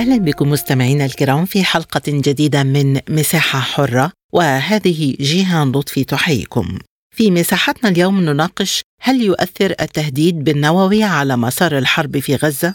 أهلا بكم مستمعينا الكرام في حلقة جديدة من مساحة حرة وهذه جيهان لطفي تحييكم. في مساحتنا اليوم نناقش هل يؤثر التهديد بالنووي على مسار الحرب في غزة؟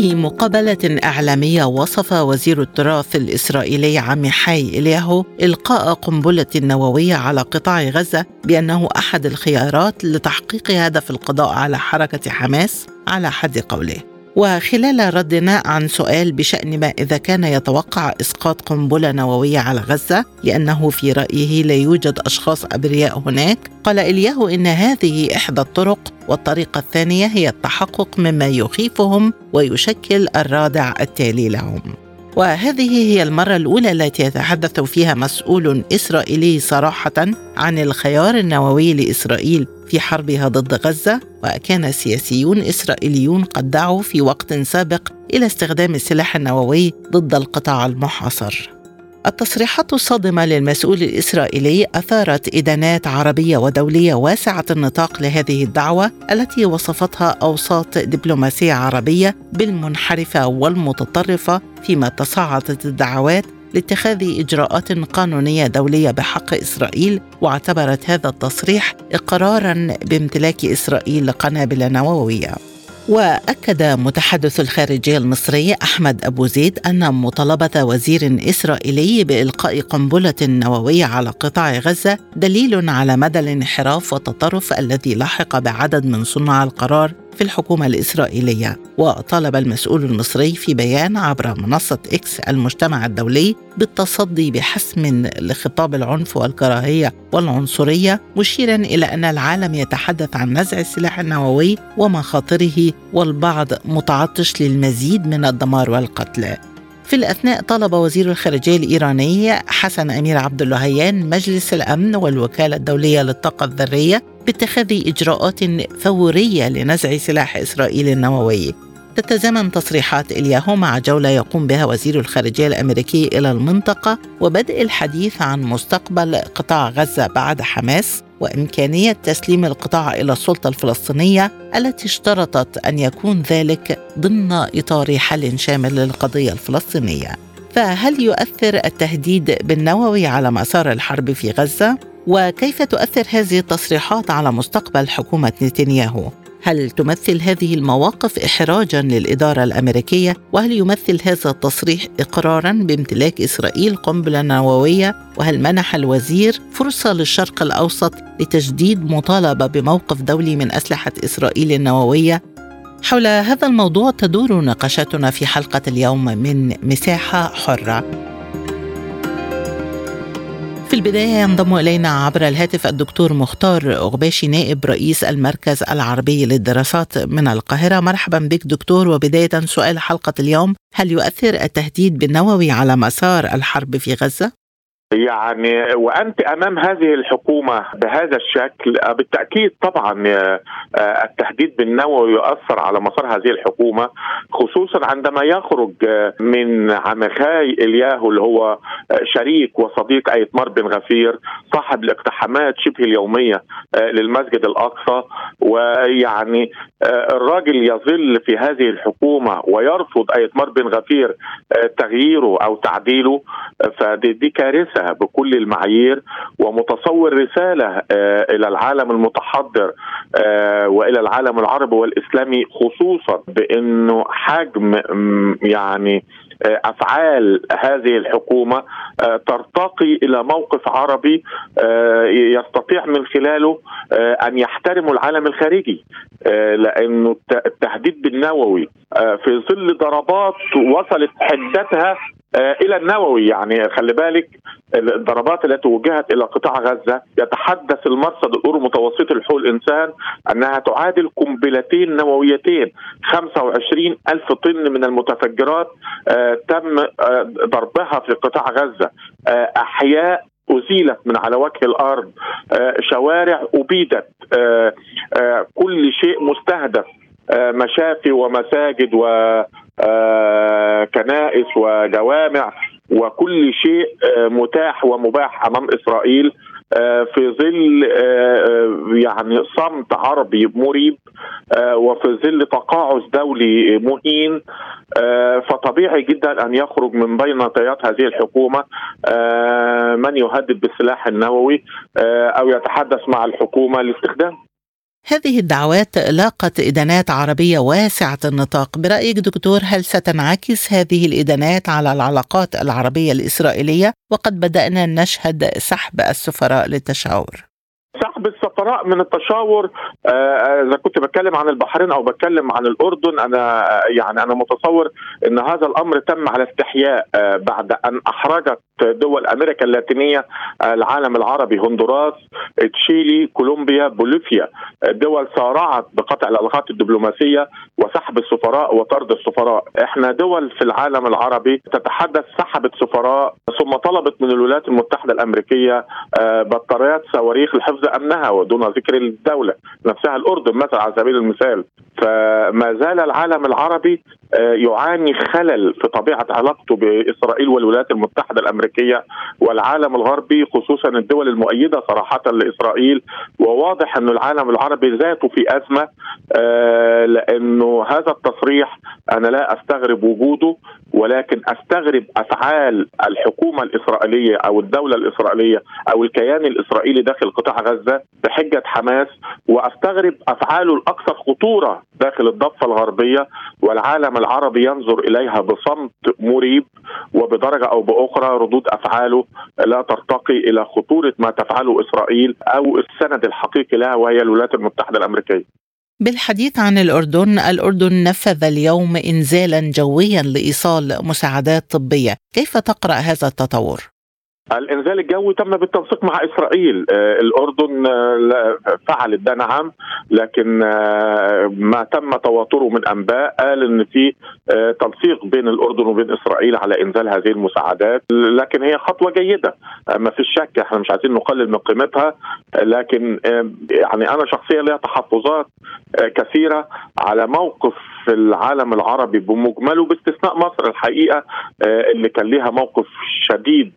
في مقابلة إعلامية وصف وزير التراث الإسرائيلي عميحاي إلياهو إلقاء قنبلة نووية على قطاع غزة بأنه أحد الخيارات لتحقيق هدف القضاء على حركة حماس على حد قوله. وخلال ردنا عن سؤال بشأن ما إذا كان يتوقع إسقاط قنبلة نووية على غزة لأنه في رأيه لا يوجد أشخاص أبرياء هناك قال إلياه إن هذه إحدى الطرق والطريقة الثانية هي التحقق مما يخيفهم ويشكل الرادع التالي لهم. وهذه هي المرة الأولى التي يتحدث فيها مسؤول إسرائيلي صراحة عن الخيار النووي لإسرائيل في حربها ضد غزة وكان سياسيون إسرائيليون قد دعوا في وقت سابق إلى استخدام السلاح النووي ضد القطاع المحاصر. التصريحات الصادمة للمسؤول الإسرائيلي أثارت إدانات عربية ودولية واسعة النطاق لهذه الدعوة التي وصفتها أوساط دبلوماسية عربية بالمنحرفة والمتطرفة فيما تصاعدت الدعوات لاتخاذ إجراءات قانونية دولية بحق إسرائيل واعتبرت هذا التصريح إقرارا بامتلاك إسرائيل لقنابل نووية. وأكد متحدث الخارجية المصري أحمد أبو زيد أن مطالبة وزير إسرائيلي بإلقاء قنبلة نووية على قطاع غزة دليل على مدى الانحراف والتطرف الذي لحق بعدد من صناع القرار في الحكومة الإسرائيلية وطالب المسؤول المصري في بيان عبر منصة إكس المجتمع الدولي بالتصدي بحسم لخطاب العنف والكراهية والعنصرية مشيرا إلى أن العالم يتحدث عن نزع السلاح النووي ومخاطره والبعض متعطش للمزيد من الدمار والقتل. في الأثناء طلب وزير الخارجية الإيراني حسن أمير عبد اللهيان مجلس الأمن والوكالة الدولية للطاقة الذرية باتخاذ إجراءات فورية لنزع سلاح إسرائيل النووي. تتزامن تصريحات إلياهو مع جولة يقوم بها وزير الخارجية الأمريكي إلى المنطقة وبدء الحديث عن مستقبل قطاع غزة بعد حماس. وإمكانية تسليم القطاع إلى السلطة الفلسطينية التي اشترطت أن يكون ذلك ضمن إطار حل شامل للقضية الفلسطينية فهل يؤثر التهديد بالنووي على مسار الحرب في غزة؟ وكيف تؤثر هذه التصريحات على مستقبل حكومة نتنياهو؟ هل تمثل هذه المواقف احراجا للإدارة الأمريكية؟ وهل يمثل هذا التصريح اقرارا بامتلاك إسرائيل قنبلة نووية؟ وهل منح الوزير فرصة للشرق الأوسط لتجديد مطالبة بموقف دولي من أسلحة إسرائيل النووية؟ حول هذا الموضوع تدور نقاشاتنا في حلقة اليوم من مساحة حرة. في البداية ينضم إلينا عبر الهاتف الدكتور مختار غباشي نائب رئيس المركز العربي للدراسات من القاهرة مرحبا بك دكتور وبداية سؤال حلقة اليوم هل يؤثر التهديد بالنووي على مسار الحرب في غزة؟ يعني وأنت أمام هذه الحكومة بهذا الشكل بالتأكيد طبعا آه، التهديد بالنووي يؤثر على مسار هذه الحكومة خصوصا عندما يخرج آه، من عمخاي الياهو اللي هو آه، شريك وصديق أيتمار بن غفير صاحب الاقتحامات شبه اليومية للمسجد الأقصى ويعني الراجل يظل في هذه الحكومة ويرفض أيتمار بن غفير تغييره أو تعديله. فدي كارثة بكل المعايير ومتصور رسالة آه، إلى العالم المتحضر آه، وإلى العالم العربي والإسلامي خصوصا بأنه حجم يعني آه، أفعال هذه الحكومة ترتقي إلى موقف عربي يستطيع من خلاله أن يحترموا العالم الخارجي لأنه التهديد بالنووي في ظل ضربات وصلت حدتها إلى النووي يعني خلي بالك الضربات التي وجهت إلى قطاع غزة يتحدث المرصد الأورو متوسط لحقوق الإنسان أنها تعادل قنبلتين نوويتين. 25 ألف طن من المتفجرات آه، تم آه، ضربها في قطاع غزة. أحياء أزيلت من على وجه الأرض. شوارع أبيدت. كل شيء مستهدف. مشافي ومساجد و آه، وجوامع وكل شيء آه، متاح ومباح أمام إسرائيل آه، في ظل يعني صمت عربي مريب وفي ظل تقاعس دولي مهين فطبيعي جدا أن يخرج من بين طيات هذه الحكومة من يهدد بالسلاح النووي أو يتحدث مع الحكومة لاستخدامه هذه الدعوات لاقت إدانات عربية واسعة النطاق. برأيك دكتور هل ستنعكس هذه الإدانات على العلاقات العربية الإسرائيلية؟ وقد بدأنا نشهد سحب السفراء للتشاور. سحب السفراء من التشاور آه، إذا كنت بتكلم عن البحرين أو بتكلم عن الأردن أنا يعني أنا متصور إن هذا الأمر تم على استحياء آه، بعد أن أحرجت دول أمريكا اللاتينية العالم العربي هندوراس تشيلي كولومبيا بوليفيا. دول سارعت بقطع العلاقات الدبلوماسية وسحب السفراء وطرد السفراء. إحنا دول في العالم العربي تتحدث سحبت سفراء ثم طلبت من الولايات المتحدة الأمريكية آه، بطاريات صواريخ لحفظ أمنها ودون ذكر الدولة نفسها. الأردن مثلا على سبيل المثال فما زال العالم العربي آه، يعاني خلل في طبيعة علاقته بإسرائيل والولايات المتحدة الأمريكية والعالم الغربي خصوصا الدول المؤيدة صراحة لإسرائيل. وواضح أن العالم العربي ذاته في أزمة آه، لأنه هذا التصريح أنا لا أستغرب وجوده ولكن أستغرب أفعال الحكومة الإسرائيلية أو الدولة الإسرائيلية أو الكيان الإسرائيلي داخل قطاع غزة بحجة حماس. وأستغرب أفعاله الأكثر خطورة داخل الضفة الغربية والعالم العربي ينظر إليها بصمت مريب وبدرجة أو بأخرى ردود أفعاله لا ترتقي إلى خطورة ما تفعله إسرائيل أو السند الحقيقي لها وهي الولايات المتحدة الأمريكية. بالحديث عن الأردن الأردن نفذ اليوم إنزالا جويا لإيصال مساعدات طبية كيف تقرأ هذا التطور؟ الإنزال الجوي تم بالتنسيق مع إسرائيل. آه، الأردن آه، فعلت ده نعم لكن آه، ما تم تواتره من أنباء قال إن في تنسيق بين الأردن وبين إسرائيل على إنزال هذه المساعدات. لكن هي خطوة جيدة. ما فيش شك إحنا مش عايزين نقلل من قيمتها. لكن يعني أنا شخصيا لي تحفظات كثيرة على موقف في العالم العربي بمجمله باستثناء مصر الحقيقة اللي كان لها موقف شديد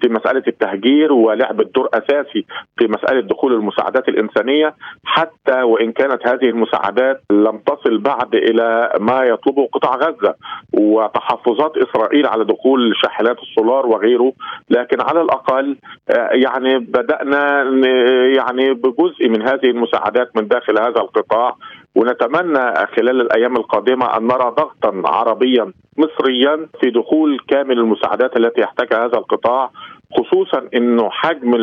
في مسألة التهجير ولعب دور أساسي في مسألة دخول المساعدات الإنسانية. حتى وإن كانت هذه المساعدات لم تصل بعد إلى ما يطلبه قطاع غزة وتحفظات إسرائيل على دخول شاحنات السولار وغيره لكن على الأقل آه، يعني بدأنا يعني بجزء من هذه المساعدات من داخل هذا القطاع ونتمنى خلال الأيام القادمة أن نرى ضغطا عربيا مصريا في دخول كامل المساعدات التي يحتاجها هذا القطاع خصوصا إنه حجم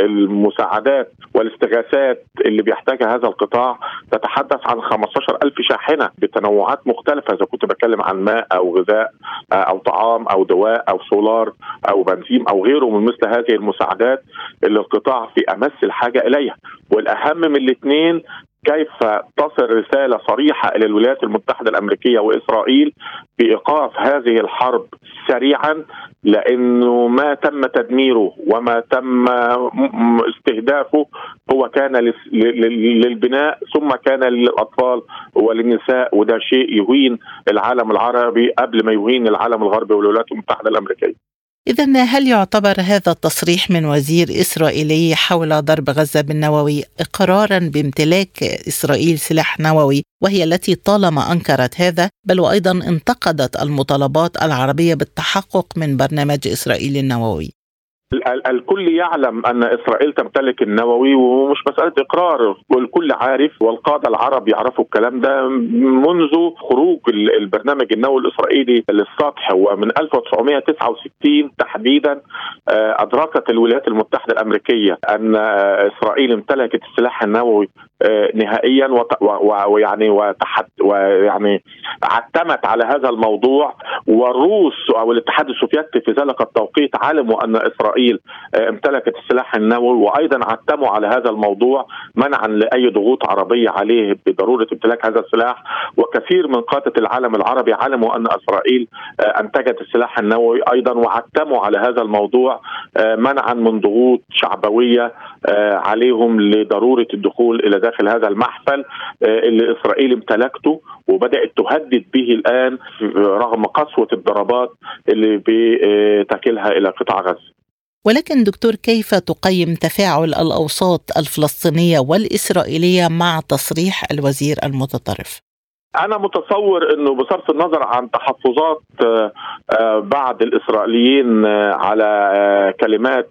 المساعدات والاستغاثات اللي بيحتاجها هذا القطاع تتحدث عن 15 ألف شاحنة بتنوعات مختلفة إذا كنت بتكلم عن ماء أو غذاء أو طعام أو دواء أو سولار أو بنزين أو غيره من مثل هذه المساعدات اللي القطاع في أمس الحاجة إليها. والأهم من الاثنين كيف تصل رسالة صريحة إلى الولايات المتحدة الأمريكية وإسرائيل بإيقاف هذه الحرب سريعا؟ لأنه ما تم تدميره وما تم استهدافه هو كان للبناء ثم كان للأطفال وللنساء وده شيء يهين العالم العربي قبل ما يهين العالم الغربي والولايات المتحدة الأمريكية. إذا هل يعتبر هذا التصريح من وزير إسرائيلي حول ضرب غزة بالنووي إقرارا بامتلاك إسرائيل سلاح نووي وهي التي طالما أنكرت هذا؟ بل وأيضا انتقدت المطالبات العربية بالتحقق من برنامج إسرائيل النووي. الكل يعلم أن إسرائيل تمتلك النووي ومش مسألة إقرار. والكل عارف والقادة العرب يعرفوا الكلام ده منذ خروج البرنامج النووي الإسرائيلي للسطح. ومن 1969 تحديدا آه، أدركت الولايات المتحدة الأمريكية أن إسرائيل امتلكت السلاح النووي آه، نهائيا ويعني وتحت ويعني عتمت على هذا الموضوع. والروس أو الاتحاد السوفيتي في ذلك التوقيت علموا أن إسرائيل آه، امتلكت السلاح النووي وأيضا عتموا على هذا الموضوع منعا لأي ضغوط عربية عليه بضرورة امتلاك هذا السلاح وكثير من قادة العالم العربي علموا أن إسرائيل آه، أنتجت السلاح النووي أيضا وعتموا على هذا الموضوع منعا من ضغوط شعبوية عليهم لضرورة الدخول إلى داخل هذا المحفل آه، اللي إسرائيل امتلكته وبدأت تهدد به الآن رغم قسوة الضربات اللي بتكلها إلى قطاع غزة. ولكن دكتور كيف تقيم تفاعل الأوساط الفلسطينية والإسرائيلية مع تصريح الوزير المتطرف؟ أنا متصور إنه بصرف النظر عن تحفظات آه، آه، بعض الإسرائيليين آه، على كلمات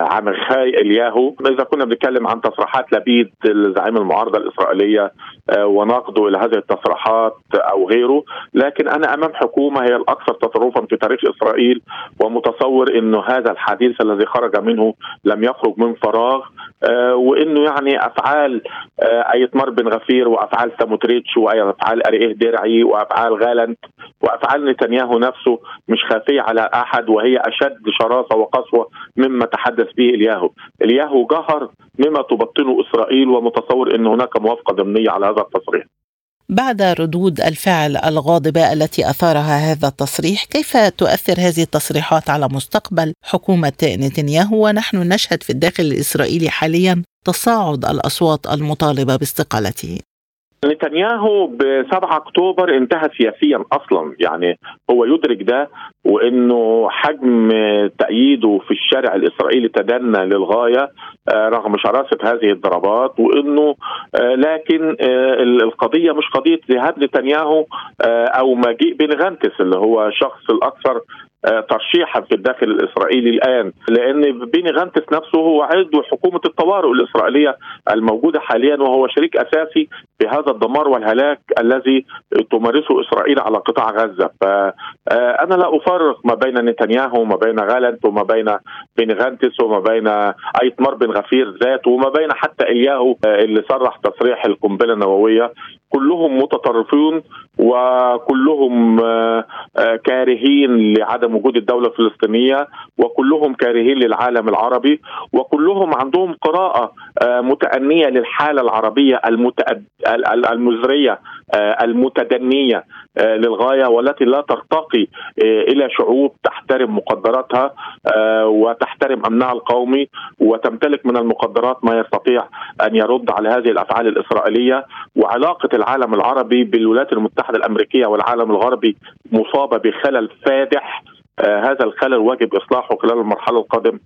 عمخاي إلياهو. إذا كنا بنتكلم عن تصريحات لبيد زعيم المعارضة الإسرائيلية ونقده إلى هذه التصريحات أو غيره لكن أنا أمام حكومة هي الأكثر تطرفا في تاريخ إسرائيل ومتصور إنه هذا الحديث الذي خرج منه لم يخرج من فراغ وإنه يعني أفعال أيتمار بن غفير وأفعال ساموتريتش وافعال أفعال اريه درعي وأفعال غالنت. وأفعال نتنياهو نفسه مش خافيه على أحد وهي أشد شراسة وقسوة مما تحدث به إلياهو، إلياهو جهر مما تبطنه إسرائيل ومتصور إن هناك موافقة ضمنية على هذا التصريح. بعد ردود الفعل الغاضبة التي أثارها هذا التصريح، كيف تؤثر هذه التصريحات على مستقبل حكومة نتنياهو ونحن نشهد في الداخل الإسرائيلي حاليا تصاعد الأصوات المطالبة باستقالته؟ نتنياهو ب 7 أكتوبر انتهى سياسيا أصلا. يعني هو يدرك ده وإنه حجم تأييده في الشارع الإسرائيلي تدنى للغاية آه، رغم شراسة هذه الضربات وإنه آه، لكن آه، القضية مش قضية ذهاب نتنياهو أو مجيء بن غانتس اللي هو الشخص الأكثر ترشيحا في الداخل الإسرائيلي الآن لأن بيني غانتس نفسه هو عضو حكومة الطوارئ الإسرائيلية الموجودة حاليا وهو شريك أساسي في هذا الدمار والهلاك الذي تمارسه إسرائيل على قطاع غزة. فانا لا افرق ما بين نتنياهو وما بين غالنت وما بين بيني غانتس وما بين أيتمار بن غفير ذاته وما بين حتى إلياهو اللي صرح تصريح القنبلة النووية. كلهم متطرفون وكلهم آه، آه، كارهين لعدم وجود الدولة الفلسطينية وكلهم كارهين للعالم العربي وكلهم عندهم قراءة آه، متأنية للحالة العربية المزرية المتدنية للغاية والتي لا ترتقي إلى شعوب تحترم مقدراتها وتحترم أمنها القومي وتمتلك من المقدرات ما يستطيع أن يرد على هذه الأفعال الإسرائيلية وعلاقة العالم العربي بالولايات المتحدة الأمريكية والعالم الغربي مصابة بخلل فادح آه هذا الخلل واجب إصلاحه خلال المرحلة القادمة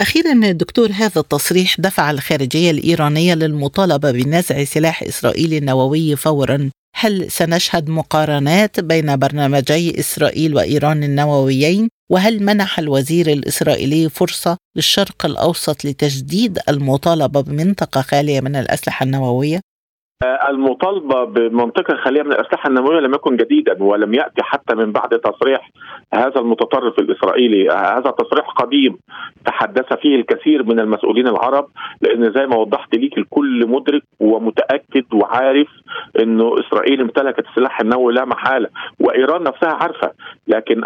أخيرا دكتور هذا التصريح دفع الخارجية الإيرانية للمطالبة بنزع سلاح إسرائيل النووي فورا هل سنشهد مقارنات بين برنامجي إسرائيل وإيران النوويين؟ وهل منح الوزير الإسرائيلي فرصة للشرق الأوسط لتجديد المطالبة بمنطقة خالية من الأسلحة النووية؟ المطالبة بمنطقة خالية من الأسلحة النووية لم يكن جديدا ولم يأتي حتى من بعد تصريح هذا المتطرف الإسرائيلي، هذا تصريح قديم تحدث فيه الكثير من المسؤولين العرب لأن زي ما وضحت ليك الكل مدرك ومتأكد وعارف إنه إسرائيل امتلكت السلاح النووي لا محالة وإيران نفسها عارفة. لكن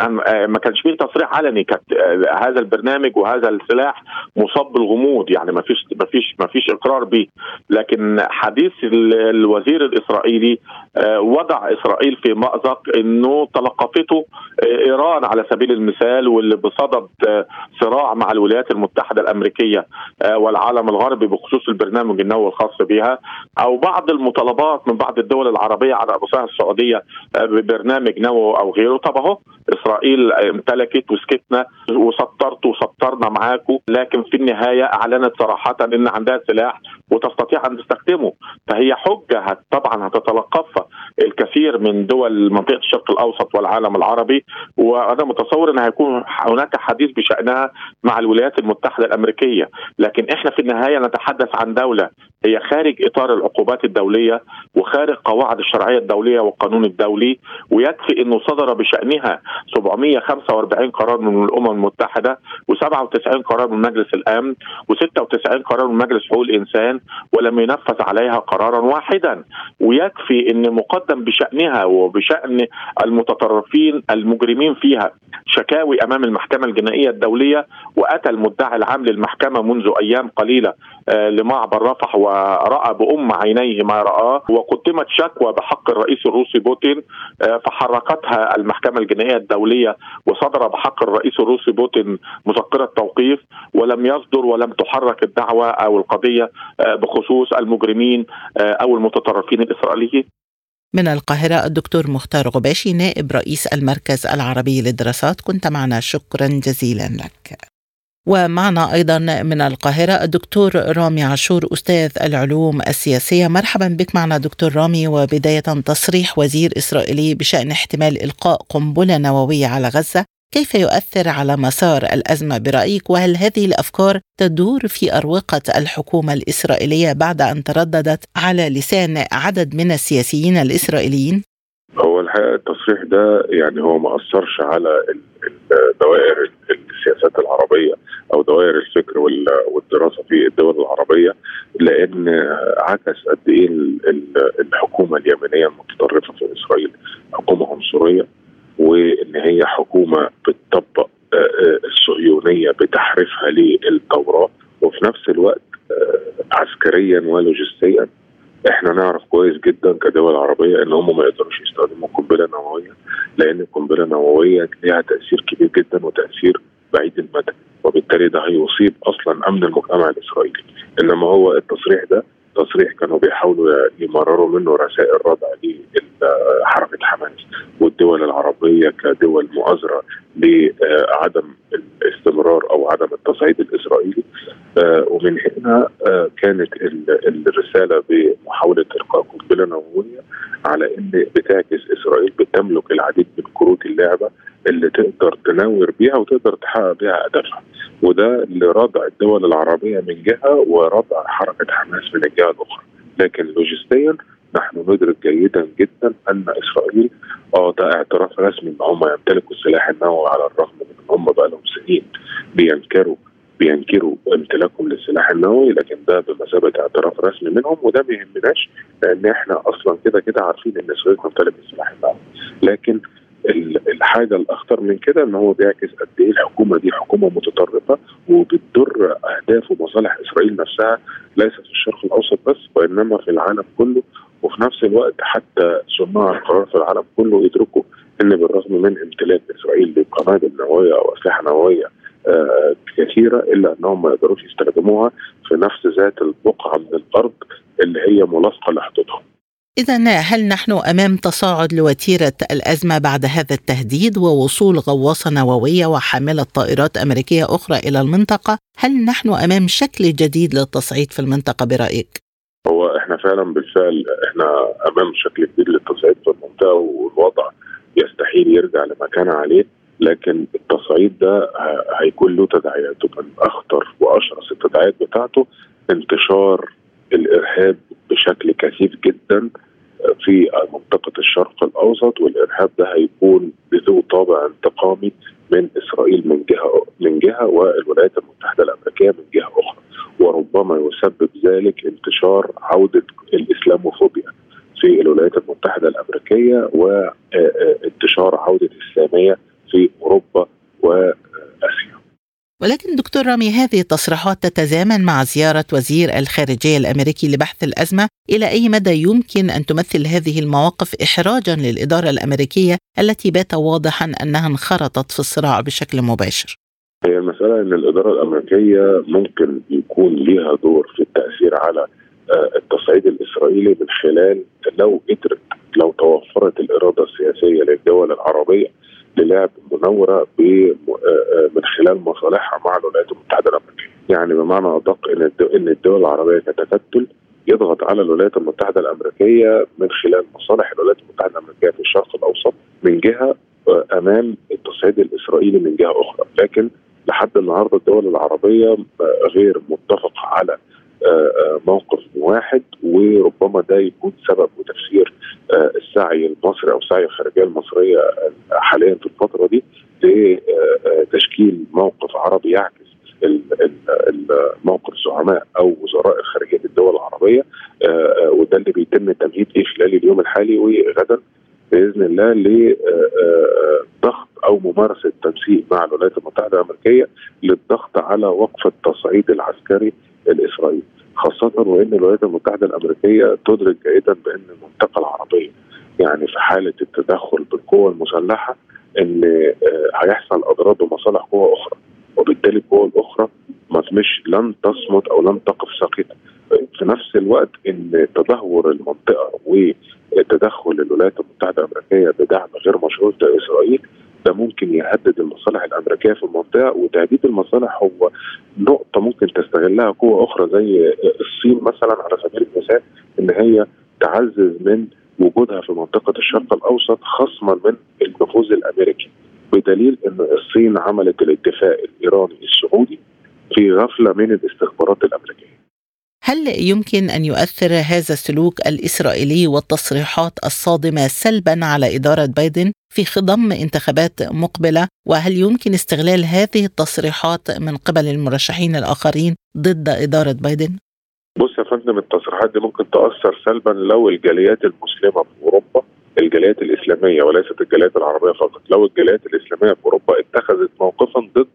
ما كانش فيه تصريح علني. كانت هذا البرنامج وهذا السلاح مصاب بالغموض يعني ما فيش ما فيش ما فيش إقرار به. لكن حديث الوزير الإسرائيلي آه، وضع إسرائيل في مأزق إنه تلقفته آه، إيران على سبيل المثال واللي بصدد آه، صراع مع الولايات المتحدة الأمريكية والعالم الغربي بخصوص البرنامج النووي الخاص بها أو بعض المطالبات من بعض الدول العربية على راسها السعودية ببرنامج نووي أو غيره. طب أهو إسرائيل امتلكت وسكتنا وسطرت وسطرنا معاكم لكن في النهاية أعلنت صراحة إن عندها سلاح وتستطيع أن تستخدمه. فهي حجة طبعا هتتلقفها الكثير من دول منطقة الشرق الأوسط والعالم العربي. وأنا متصور إن هيكون هناك حديث بشأنها مع الولايات المتحدة الأمريكية. لكن إحنا في النهاية نتحدث عن دولة هي خارج إطار العقوبات الدولية وخارج قواعد الشرعية الدولية والقانون الدولي. ويكفي إنه صدر بشأنها 745 قرار من الأمم المتحدة و97 قرار من مجلس الأمن و96 قرار من مجلس حقوق الإنسان ولم ينفذ عليها قرارا واحدا. ويكفي إن مقدم بشأنها وبشأن المتطرفين المجرمين فيها شكاوي أمام المحكمة الجنائية الدولية وأتى المدعي العام للمحكمة منذ أيام قليلة لمعبر رفح ورأى بأم عينيه ما رآه وقدمت شكوى بحق الرئيس الروسي بوتين آه، فحركتها المحكمة الجنائية الدولية وصدر بحق الرئيس الروسي بوتين مذكرة توقيف ولم يصدر ولم تحرك الدعوة أو القضية آه، بخصوص المجرمين أو المتطرفين الإسرائيليين. من القاهرة الدكتور مختار غباشي نائب رئيس المركز العربي للدراسات كنت معنا. شكرا جزيلا لك. ومعنا أيضا من القاهرة الدكتور رامي عاشور أستاذ العلوم السياسية. مرحبا بك معنا دكتور رامي وبداية تصريح وزير إسرائيلي بشأن احتمال إلقاء قنبلة نووية على غزة. كيف يؤثر على مسار الأزمة برأيك؟ وهل هذه الأفكار تدور في أروقة الحكومة الإسرائيلية بعد أن ترددت على لسان عدد من السياسيين الإسرائيليين؟ الحقيقة التصريح ده يعني هو ما أثرش على الدوائر السياسات العربية أو دوائر الفكر والدراسة في الدول العربية لأن عكس قد إيه الحكومة اليمنية المتطرفة في إسرائيل حكومة عنصرية وإن هي حكومة بتطبق آه، آه، الصهيونية بتحريفها للتوراه وفي نفس الوقت آه، عسكريا ولوجستيا إحنا نعرف كويس جدا كدول عربية إن هم ما يقدروش يستخدموا قنبلة نووية لأن القنبله النوويه ليها تأثير كبير جدا وتأثير بعيد المدى وبالتالي ده هيصيب أصلا أمن المجتمع الإسرائيلي. إنما هو التصريح ده تصريح كانوا بيحاولوا يمرروا منه رسائل ردع لحركة حماس والدول العربية كدول مؤازرة لعدم الاستمرار أو عدم التصعيد الإسرائيلي آه، ومن هنا آه، كانت الرسالة بمحاولة القاء قنبلة نووية على إن بتعكس إسرائيل بتملك العديد من كروت اللعبة اللي تقدر تنور بيها وتقدر تحقق بيها اهدافها وده لردع الدول العربية من جهة وردع حركة حماس من الجهة الأخرى. لكن لوجستيا نحن ندرك جيدا جدا أن إسرائيل آه ده اعتراف رسمي إن هم يمتلكوا السلاح النووي على الرغم من إن هم بقى لهم سنين بينكروا بينكروا امتلاكهم للسلاح النووي لكن ده بمثابة اعتراف رسمي منهم وده ما يهمناش لأن إحنا أصلا كده كده عارفين إن اسرائيل تمتلك السلاح النووي. لكن الحاجة الأخطر من كده إن هو بيعكس قد إيه الحكومة دي حكومة متطرفة وبتضر أهداف ومصالح إسرائيل نفسها ليس في الشرق الأوسط بس وإنما في العالم كله. وفي نفس الوقت حتى صناع القرار في العالم كله يدركوا إن بالرغم من امتلاك إسرائيل لقنابل نووية أو أسلحة نووية آه كثيرة إلا أنهم ما يقدروش يستخدموها في نفس ذات البقعة من الأرض اللي هي ملاصقة لحدودهم. إذا هل نحن أمام تصاعد لوتيرة الأزمة بعد هذا التهديد ووصول غواصة نووية وحاملة طائرات أمريكية أخرى إلى المنطقة؟ هل نحن أمام شكل جديد للتصعيد في المنطقة برأيك؟ هو إحنا فعلا بالفعل إحنا أمام شكل جديد للتصعيد في المنطقة والوضع يستحيل يرجع لما كان عليه لكن التصعيد ده هيكون له تداعياته من أخطر وأشرس التداعيات بتاعته انتشار الإرهاب بشكل كثيف جدا في منطقة الشرق الأوسط والإرهاب ده هيكون بذو طابع انتقامي من إسرائيل من جهة من جهة والولايات المتحدة الأمريكية من جهة أخرى. وربما يسبب ذلك انتشار عودة الإسلاموفوبيا في الولايات المتحدة الأمريكية وانتشار عودة السامية في أوروبا وآسيا ولكن دكتور رامي هذه التصريحات تتزامن مع زيارة وزير الخارجية الأمريكي لبحث الأزمة إلى أي مدى يمكن أن تمثل هذه المواقف إحراجا للإدارة الأمريكية التي بات واضحا أنها انخرطت في الصراع بشكل مباشر. هي المسألة أن الإدارة الأمريكية ممكن يكون لها دور في التأثير على آه، التصعيد الإسرائيلي من خلال لو قدرت لو توفرت الإرادة السياسية للدول العربية للعب منورة من خلال مصالحها مع الولايات المتحدة الأمريكية. يعني بمعنى أدق إن إن الدول العربية كتكتل يضغط على الولايات المتحدة الأمريكية من خلال مصالح الولايات المتحدة الأمريكية في الشرق الأوسط من جهة أمام التصعيد الإسرائيلي من جهة أخرى، لكن لحد النهارده الدول العربية غير متفقة على موقف واحد وربما ده يكون سبب وتفسير السعي المصري أو السعي الخارجية المصرية حاليا في الفترة دي لتشكيل موقف عربي يعكس موقف زعماء أو وزراء خارجية الدول العربية وده اللي بيتم تمهيد فيه خلال اليوم الحالي وغدا بإذن الله لضغط أو ممارسة تنسيق مع الولايات المتحدة الأمريكية للضغط على وقف التصعيد العسكري الإسرائيلي. خاصة وإن الولايات المتحدة الأمريكية تدرك جيدا بإن المنطقة العربيه يعني في حالة التدخل بالقوة المسلحة إن هيحصل أضرار بمصالح قوى أخرى. وبالتالي القوى الأخرى مش لن تصمت أو لن تقف ساكته في نفس الوقت إن تدهور المنطقة وتدخل الولايات المتحدة الأمريكية بدعم غير مشروط لاسرائيل ده ممكن يهدد المصالح الأمريكية في المنطقة وتهديد المصالح هو نقطة ممكن تستغلها قوة أخرى زي الصين مثلا على سبيل المثال إن هي تعزز من وجودها في منطقة الشرق الأوسط خصما من النفوذ الأمريكي بدليل إن الصين عملت الاتفاق الإيراني السعودي في غفلة من الاستخبارات الأمريكية. هل يمكن أن يؤثر هذا السلوك الإسرائيلي والتصريحات الصادمة سلبا على إدارة بايدن في خضم انتخابات مقبلة وهل يمكن استغلال هذه التصريحات من قبل المرشحين الآخرين ضد إدارة بايدن؟ بص يا فندم التصريحات دي ممكن تأثر سلبا لو الجاليات المسلمة في أوروبا الجاليات الإسلامية وليست الجاليات العربية فقط، لو الجاليات الإسلامية في أوروبا اتخذت موقفا ضد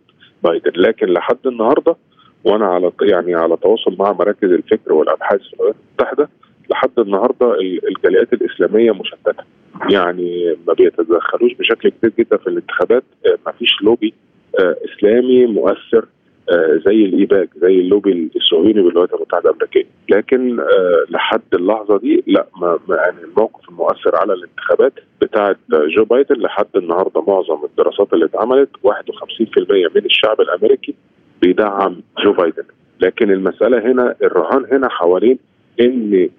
بايدن، لكن لحد النهارده وأنا على يعني على تواصل مع مراكز الفكر والأبحاث في الولايات المتحدة لحد النهارده الجاليات الإسلامية مشتتة. يعني ما بيتدخلوش بشكل كبير جدا في الانتخابات. ما فيش لوبي إسلامي مؤثر زي الإيباك زي اللوبي الصهيوني بالولايات المتحدة الأمريكية. لكن لحد اللحظة دي لا ما يعني الموقف المؤثر على الانتخابات بتاعه جو بايدن لحد النهارده معظم الدراسات اللي اتعملت 51% من الشعب الأمريكي بيدعم جو بايدن لكن المسألة هنا الرهان هنا حوالين إن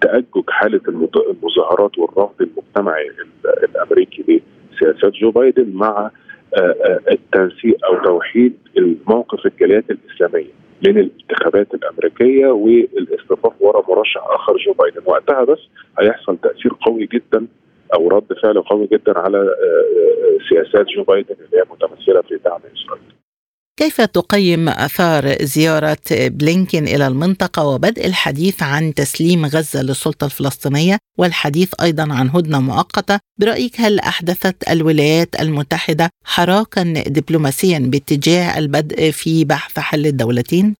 تأجج حالة المظاهرات والرفض المجتمعي الأمريكي لسياسات جو بايدن مع التنسيق أو توحيد الموقف الجاليات الإسلامية من الانتخابات الأمريكية والإصطفاف وراء مرشح آخر جو بايدن وقتها بس هيحصل تأثير قوي جدا أو رد فعل قوي جدا على سياسات جو بايدن اللي هي متمثلة في دعم إسرائيل. كيف تقيم آثار زيارة بلينكين إلى المنطقة وبدء الحديث عن تسليم غزة للسلطة الفلسطينية؟ والحديث أيضا عن هدنة مؤقتة. برأيك هل أحدثت الولايات المتحدة حراكا دبلوماسيا باتجاه البدء في بحث حل الدولتين؟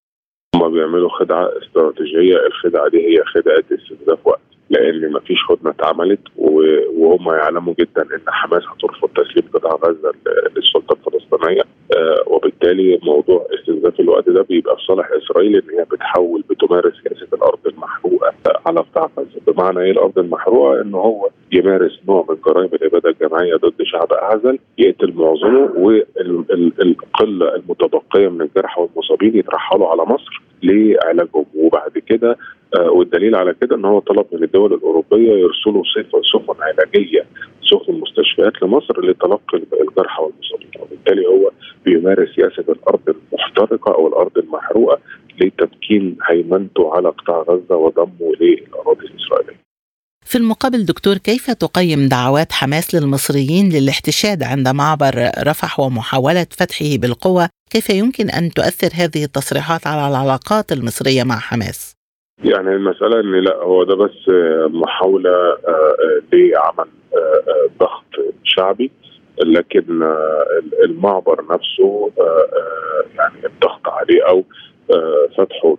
هم بيعملوا خدعة استراتيجية. الخدعة دي هي خدعة استنزاف وقت. لأن ما فيش هدنه اتعملت وهم يعلموا جدا إن حماس هترفض تسليم قطاع غزة للسلطة الفلسطينية. آه وبالتالي موضوع استنزاف الوقت ده بيبقى في صالح إسرائيل إن هي بتحول بتمارس سياسه الأرض المحروقة على قطاع غزة. بمعنى إيه الأرض المحروقة؟ إن هو يمارس نوع من جرائم الإبادة الجماعية ضد شعب أعزل يقتل معظمه والقلة المتبقية من الجرحى والمصابين يترحلوا على مصر. لعلاجهم وبعد كده آه والدليل على كده إن هو طلب من الدول الأوروبية يرسلوا سفن علاجية سفن مستشفيات لمصر لتلقي الجرحى والمصابين وبالتالي هو بيمارس سياسة الأرض المحترقة أو الأرض المحروقة لتمكين هيمنته على قطاع غزة وضمه للأراضي الإسرائيلية. في المقابل دكتور كيف تقيم دعوات حماس للمصريين للاحتشاد عند معبر رفح ومحاولة فتحه بالقوة كيف يمكن أن تؤثر هذه التصريحات على العلاقات المصرية مع حماس؟ يعني المسألة أن لا هو ده بس محاولة لعمل ضغط شعبي لكن المعبر نفسه يعني الضغط عليه أو فتحه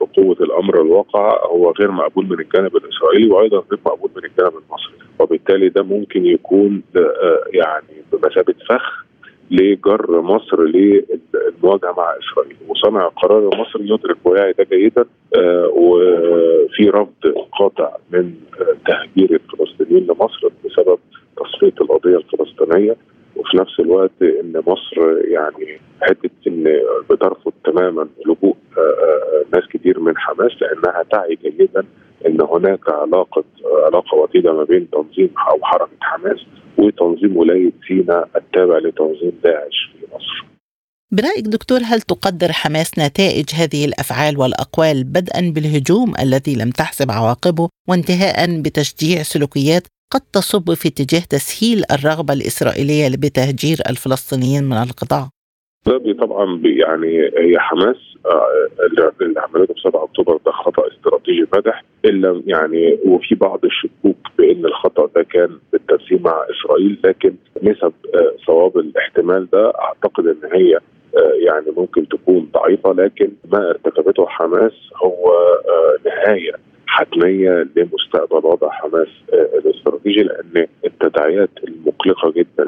بقوة الأمر الواقع هو غير مقبول من الجانب الإسرائيلي وأيضا غير مقبول من الجانب المصري. وبالتالي ده ممكن يكون يعني بمثابة فخ لجر مصر للمواجهة مع إسرائيل. وصانع القرار المصري يدرك ويعي ده جيدا آه وفي رفض قاطع من آه تهجير الفلسطينيين لمصر بسبب تصفية القضية الفلسطينية. نفس الوقت إن مصر يعني حتة إن بترفض تماما لجوء آه، آه، ناس كتير من حماس لأنها تعي جيدا إن هناك علاقة علاقة وطيدة ما بين تنظيم أو حركة حماس وتنظيم ولاية سيناء التابع لتنظيم داعش في مصر. برأيك دكتور هل تقدر حماس نتائج هذه الأفعال والأقوال بدءا بالهجوم الذي لم تحسب عواقبه وانتهاء بتشجيع سلوكيات قد تصب في اتجاه تسهيل الرغبة الإسرائيلية بتهجير الفلسطينيين من القطاع؟ طبعا يعني هي حماس آه، اللي عملته في 7 أكتوبر ده خطأ استراتيجي فادح. الا يعني وفي بعض الشكوك بإن الخطأ ده كان بالتنسيق مع إسرائيل لكن نسب آه، صواب الاحتمال ده أعتقد إن هي آه، يعني ممكن تكون ضعيفة. لكن ما ارتكبته حماس هو نهاية. حتمية لمستقبل وضع حماس الأستراتيجي لأن التداعيات المقلقة جدا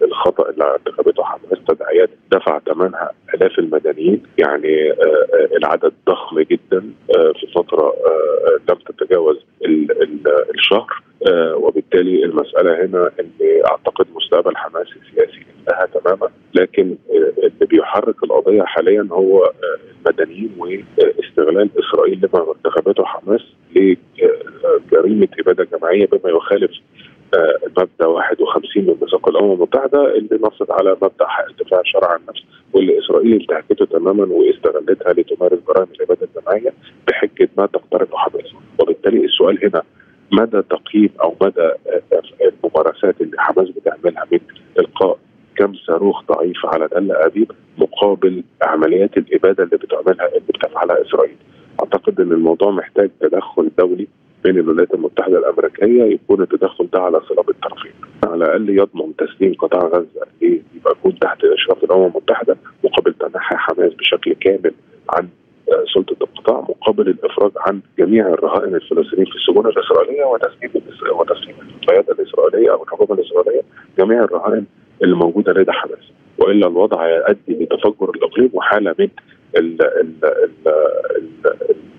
للخطأ اللي ارتكبته حماس تداعيات دفع ثمنها آلاف المدنيين يعني آه، آه، العدد ضخم جدا آه، في فترة لم تتجاوز الشهر. وبالتالي المسألة هنا إن أعتقد مستقبل حماس السياسي انتهى تماما لكن اللي بيحرك القضية حاليا هو المدنيين واستغلال إسرائيل لما ارتكبته حماس لجريمة إبادة جماعية بما يخالف المبدا 51 من ميثاق الأمم المتحدة اللي نصت على مبدأ حق الدفاع الشرعي عن النفس واللي إسرائيل انتهكته تماما واستغلتها لتمارس جرائم الاباده الجماعية بحجة ما تقترفه حماس. وبالتالي السؤال هنا مدى تقييم أو مدى الممارسات اللي حماس بتعملها من إلقاء كم صاروخ ضعيف على تل ابيب مقابل عمليات الإبادة اللي بتعملها اللي بتفعلها إسرائيل. أعتقد إن الموضوع محتاج تدخل دولي بين الولايات المتحدة الأمريكية يكون التدخل ده على صلاب الطرفين على الأقل يضمن تسليم قطاع غزة يبقى يكون تحت إشراف الأمم المتحدة مقابل تنحي حماس بشكل كامل عن سلطة القطاع مقابل الإفراج عن جميع الرهائن الفلسطينيين في السجون الإسرائيلية وتسليم وتسليم القيادة الإسرائيلية أو الحكومة الإسرائيلية جميع الرهائن اللي موجوده لدى حماس وإلا الوضع يؤدي لتفجر الإقليم وحالة من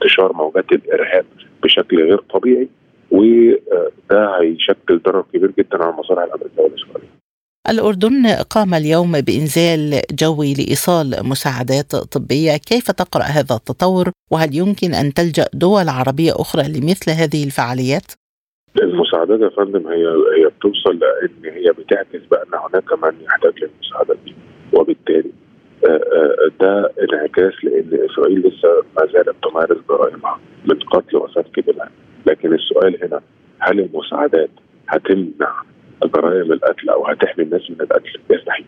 انتشار موجات الإرهاب بشكل غير طبيعي وده هيشكل ضرر كبير جدا على المصالح الأمريكية والإسرائيلية. الأردن قام اليوم بإنزال جوي لإيصال مساعدات طبية. كيف تقرأ هذا التطور؟ وهل يمكن أن تلجأ دول عربية أخرى لمثل هذه الفعاليات؟ المساعدات يا فندم هي هي بتوصل لأن هي بتعكس بان هناك من يحتاج للمساعدات دي. وبالتالي آه، آه، ده انعكاس لأن إسرائيل لسه ما زالت تمارس جرائمها من قتل وسفك دماء لكن السؤال هنا هل المساعدات هتمنع جرائم القتل أو هتحمي الناس من القتل؟ يستحيل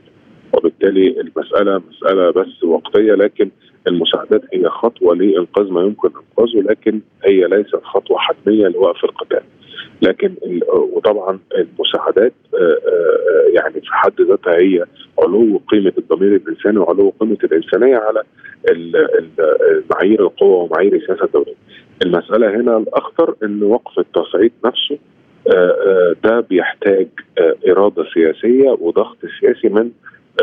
وبالتالي المسألة مسألة بس وقتية لكن المساعدات هي خطوة لإنقاذ ما يمكن إنقاذه لكن هي ليست خطوة حتمية لوقف القتال. لكن وطبعا المساعدات آه، آه، يعني في حد ذاتها هي علو قيمة الضمير الإنساني وعلو قيمة الإنسانية على معايير القوة ومعايير السياسة الدولية. المسألة هنا الأخطر إن وقف التصعيد نفسه ده بيحتاج إرادة سياسية وضغط سياسي من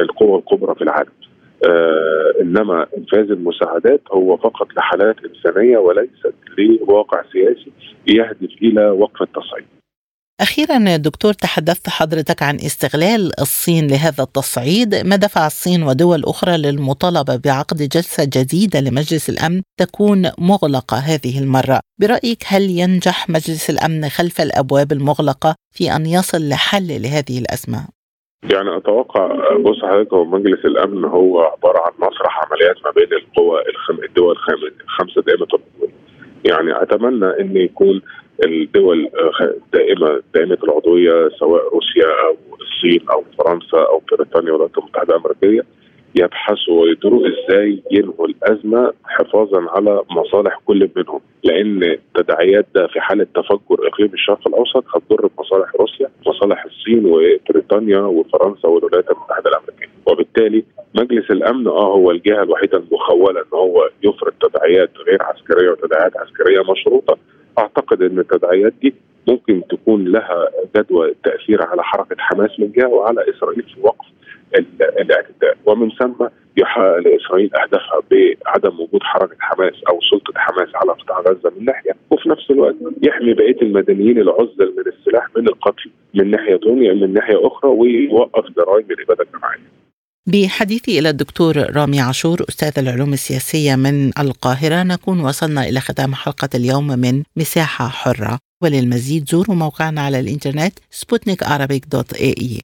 القوى الكبرى في العالم. آه إنما إنفاذ المساعدات هو فقط لحالات إنسانية وليست لواقع سياسي يهدف إلى وقف التصعيد. أخيرا دكتور تحدثت حضرتك عن استغلال الصين لهذا التصعيد. ما دفع الصين ودول أخرى للمطالبة بعقد جلسة جديدة لمجلس الأمن تكون مغلقة هذه المرة؟ برأيك هل ينجح مجلس الأمن خلف الأبواب المغلقة في أن يصل لحل لهذه الأزمة؟ يعني أتوقع بص حضرتك هو مجلس الأمن هو عبارة عن مسرح عمليات ما بين القوى الخم... الدول الخمسه دائمة يعني أتمنى إن يكون الدول دائمة دائمة العضوية سواء روسيا أو الصين أو فرنسا أو بريطانيا والولايات المتحدة الأمريكية يبحثوا ويدروا إزاي ينهوا الأزمة حفاظا على مصالح كل منهم. لأن التداعيات ده في حالة تفجر إقليم الشرق الأوسط هتضر بمصالح روسيا مصالح الصين وبريطانيا وفرنسا والولايات المتحدة الأمريكية. وبالتالي مجلس الأمن آه هو الجهة الوحيدة المخولة إن هو يفرض تداعيات غير عسكرية وتداعيات عسكرية مشروطة أعتقد أن التداعيات دي ممكن تكون لها جدوى تأثير على حركة حماس من جهة وعلى إسرائيل في وقف الاعتداء ومن ثم يحقق لإسرائيل أهدافها بعدم وجود حركة حماس أو سلطة حماس على قطاع غزة من ناحية وفي نفس الوقت يحمي بقية المدنيين العزل من السلاح من القتل من ناحية ثانية من ناحية أخرى ويوقف جرائم الإبادة الجماعية. بحديثي إلى الدكتور رامي عاشور أستاذ العلوم السياسية من القاهرة. نكون وصلنا إلى ختام حلقة اليوم من مساحة حرة. وللمزيد زوروا موقعنا على الإنترنت سبوتنيك دوت إي.